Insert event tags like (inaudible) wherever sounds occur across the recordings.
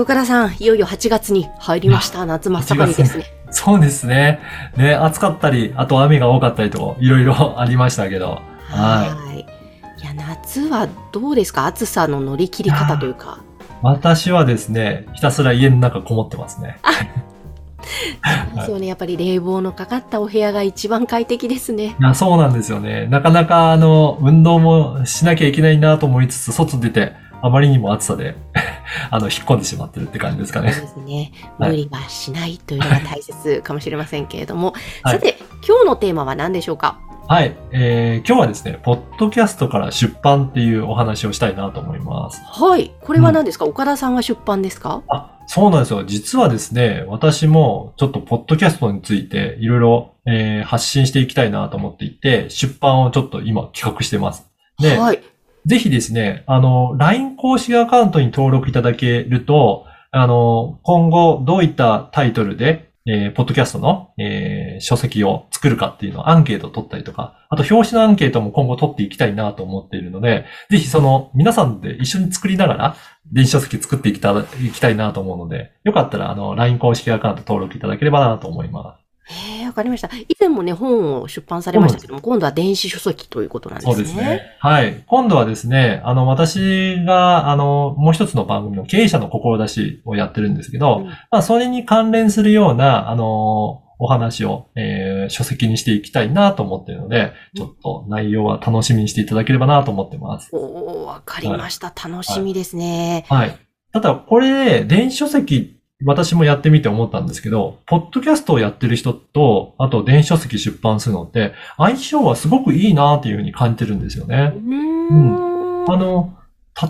岡田さんいよいよ8月に入りました夏真っ盛りですね (laughs) そうですね。ね、暑かったり、あと雨が多かったりと、いろいろ (laughs) ありましたけど。ははい。いや、夏はどうですか？暑さの乗り切り方というか。私はですね、ひたすら家の中こもってますね。(laughs) そうね、やっぱり冷房のかかったお部屋が一番快適ですね。いや、そうなんですよね。なかなか、あの、運動もしなきゃいけないなと思いつつ、外出て、あまりにも暑さで、(laughs) あの、引っ込んでしまってるって感じですかね。そうですね。はい無理はしないというのが大切かもしれませんけれども。はいさて、今日のテーマは何でしょうか？はい。えー、今日はですね、ポッドキャストから出版っていうお話をしたいなと思います。はい。これは何ですか、岡田さんが出版ですか？あ、そうなんですよ。実はですね、私もちょっとポッドキャストについていろいろ、えー発信していきたいなと思っていて、出版をちょっと今企画してます。で、はい。ぜひですね、あの、LINE 公式アカウントに登録いただけると、あの、今後どういったタイトルで、えーポッドキャストの、えー書籍を作るかっていうのをアンケートを取ったりとか、あと表紙のアンケートも今後取っていきたいなと思っているので、ぜひその皆さんで一緒に作りながら、電子書籍作っていきたいきたいなと思うので、よかったらあの、LINE 公式アカウント登録いただければなと思います。えー、わかりました。以前もね、本を出版されましたけども、今度は電子書籍ということなんですね。そうですね。はい。今度はですね、あの、私が、あの、もう一つの番組の経営者の志をやってるんですけど、うんまあ、それに関連するような、あの、お話を、えー書籍にしていきたいなと思っているので、ちょっと内容は楽しみにしていただければなと思ってます。おー、わかりました。楽しみですね。はい。ただ、これで、電子書籍、私もやってみて思ったんですけど、ポッドキャストをやってる人と、あと電子書籍出版するのって、相性はすごくいいなっていうふうに感じてるんですよねう。ーん。あの、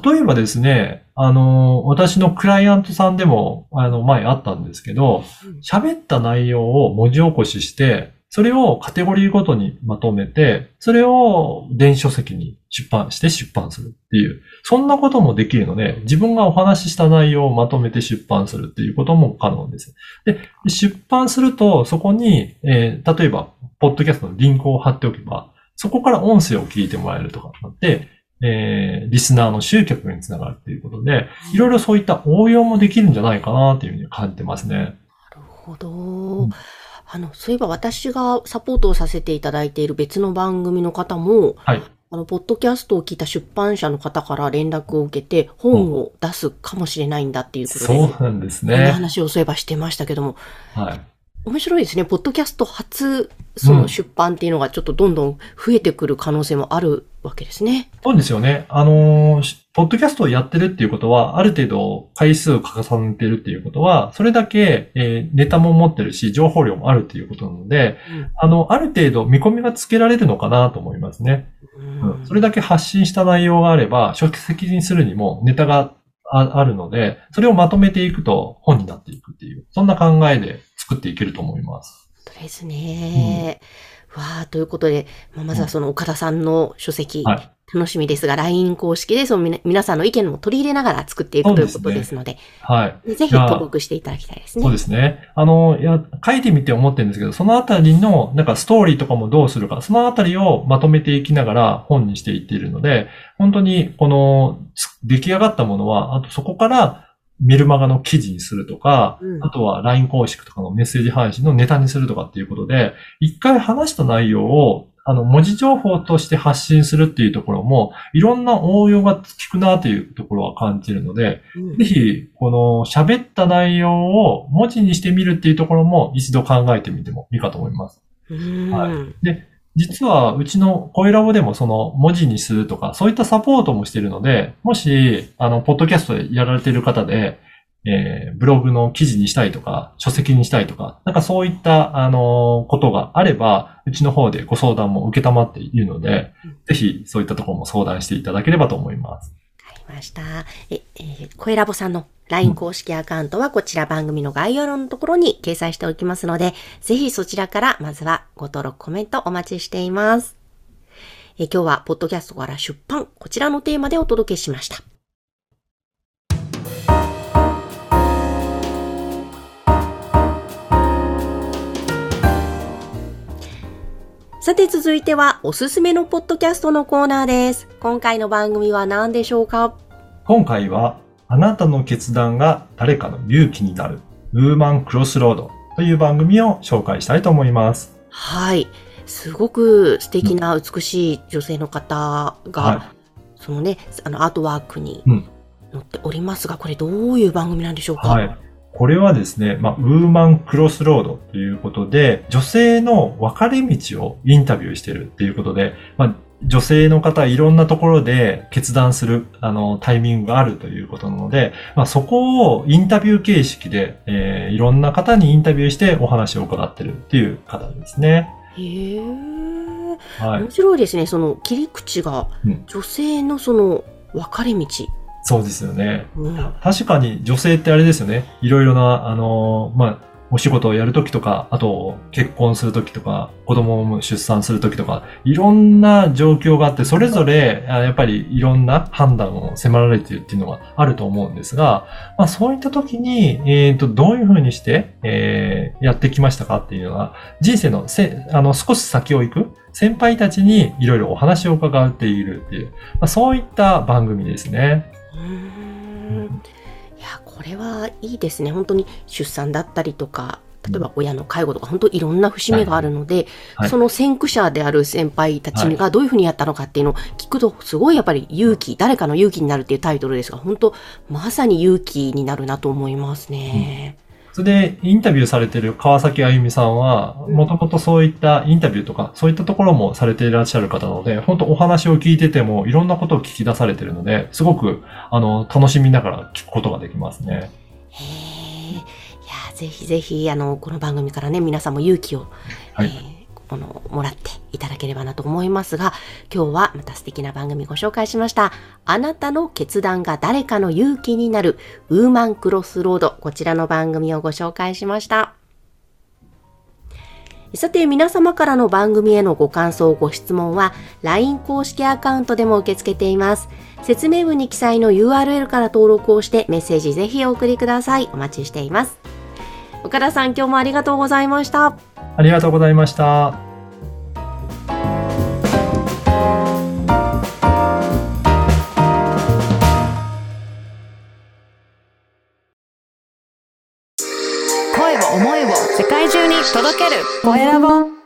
例えばですね、あの、私のクライアントさんでも、あの、前あったんですけど、喋った内容を文字起こしして、それをカテゴリーごとにまとめて、それを電子書籍に出版して出版するっていう、そんなこともできるので、自分がお話しした内容をまとめて出版するっていうことも可能です。で、出版すると、そこに、えー例えば、ポッドキャストのリンクを貼っておけば、そこから音声を聞いてもらえるとかになって、えーリスナーの集客につながるっていうことで、いろいろそういった応用もできるんじゃないかなっていうふうに感じてますね。なるほど。んあの、そういえば私がサポートをさせていただいている別の番組の方も、はい。あの、ポッドキャストを聞いた出版社の方から連絡を受けて、本を出すかもしれないんだっていうことで、そうなんですこんなね。話をそういえばしてましたけども、はい。面白いですね。ポッドキャスト初、その出版っていうのがちょっとどんどん増えてくる可能性もあるわけですね。そうですよね。あのーしポッドキャストをやってるっていうことは、ある程度回数を重ねてるっていうことは、それだけ、えーネタも持ってるし、情報量もあるっていうことなので、あの、ある程度見込みがつけられるのかなと思いますね。うんうんそれだけ発信した内容があれば、書籍にするにもネタがああるので、それをまとめていくと本になっていくっていう、そんな考えで作っていけると思います。本当ですね。わあ、ということで、まあまずはその岡田さんの書籍、はい楽しみですが、LINE 公式でその皆さんの意見も取り入れながら作っていくということですので、はい。ぜひ登録していただきたいですね。そうですね。あの、いや、書いてみて思ってるんですけど、そのあたりの、なんかストーリーとかもどうするか、そのあたりをまとめていきながら本にしていっているので、本当に、この、つ出来上がったものは、あとそこからメルマガの記事にするとか、うんあとは LINE 公式とかのメッセージ配信のネタにするとかっていうことで、一回話した内容を、あの、文字情報として発信するっていうところも、いろんな応用が効くなというところは感じるので、うん。ぜひ、この喋った内容を文字にしてみるっていうところも一度考えてみてもいいかと思います。うん。は実は、うちの声ラボでもその文字にするとか、そういったサポートもしているので、もし、あの、ポッドキャストでやられている方で、えーブログの記事にしたいとか、書籍にしたいとか、なんかそういった、あのことがあれば、うちの方でご相談も受けたまっているのでうん、ぜひそういったところも相談していただければと思います。わかりました。え、えー、声ラボさんの LINE 公式アカウントはこちら番組の概要欄のところに掲載しておきますので、ぜひそちらからまずはご登録、コメントお待ちしています。え今日は、ポッドキャストから出版、こちらのテーマでお届けしました。さて続いてはおすすめのポッドキャストのコーナーです。今回の番組は何でしょうか？今回は、あなたの決断が誰かの勇気になる、ウーマンクロスロードという番組を紹介したいと思います。はい。すごく素敵な美しい女性の方が、はそのね、あのアートワークにうん載っておりますが、これどういう番組なんでしょうか？はい。これはですね、まあ、ウーマンクロスロードということで、女性の分かれ道をインタビューしてるっていうことで、まあ、女性の方いろんなところで決断する、あの、タイミングがあるということなので、まあ、そこをインタビュー形式で、えーいろんな方にインタビューしてお話を伺ってるっていう方ですね。へえ。はい面。白いですね。その切り口がうん女性のその分かれ道。そうですよね。うん確かに女性ってあれですよね。いろいろな、あの、まあ、お仕事をやるときとか、あと結婚するときとか、子供を出産するときとか、いろんな状況があって、それぞれ、あやっぱりいろんな判断を迫られているっていうのがあると思うんですが、まあそういったときに、えっ、と、どういうふうにして、えーやってきましたかっていうのは、人生のせ、あの、少し先を行く先輩たちにいろいろお話を伺っているっていう、まあそういった番組ですね。うーん。いや、これはいいですね。本当に出産だったりとか、例えば親の介護とか、本当いろんな節目があるので、はい。その先駆者である先輩たちがどういうふうにやったのかっていうのを聞くと、すごいやっぱり勇気、誰かの勇気になるっていうタイトルですが、本当まさに勇気になるなと思いますね。それで、インタビューされてる川崎あゆみさんは、もともとそういったインタビューとか、そういったところもされていらっしゃる方なので、本当お話を聞いてても、いろんなことを聞き出されてるので、すごく、あの、楽しみながら聞くことができますね。へえ。いや、ぜひぜひ、あの、この番組からね、皆さんも勇気を、はいえーこの、もらっていただければなと思いますが、今日はまた素敵な番組ご紹介しました。あなたの決断が誰かの勇気になる、ウーマンクロスロード、こちらの番組をご紹介しました。さて、皆様からの番組へのご感想、ご質問は、LINE 公式アカウントでも受け付けています。説明文に記載の URL から登録をして、メッセージぜひお送りください。お待ちしています。岡田さん、今日もありがとうございました。ありがとうございました。声を思いを世界中に届けるコエラボ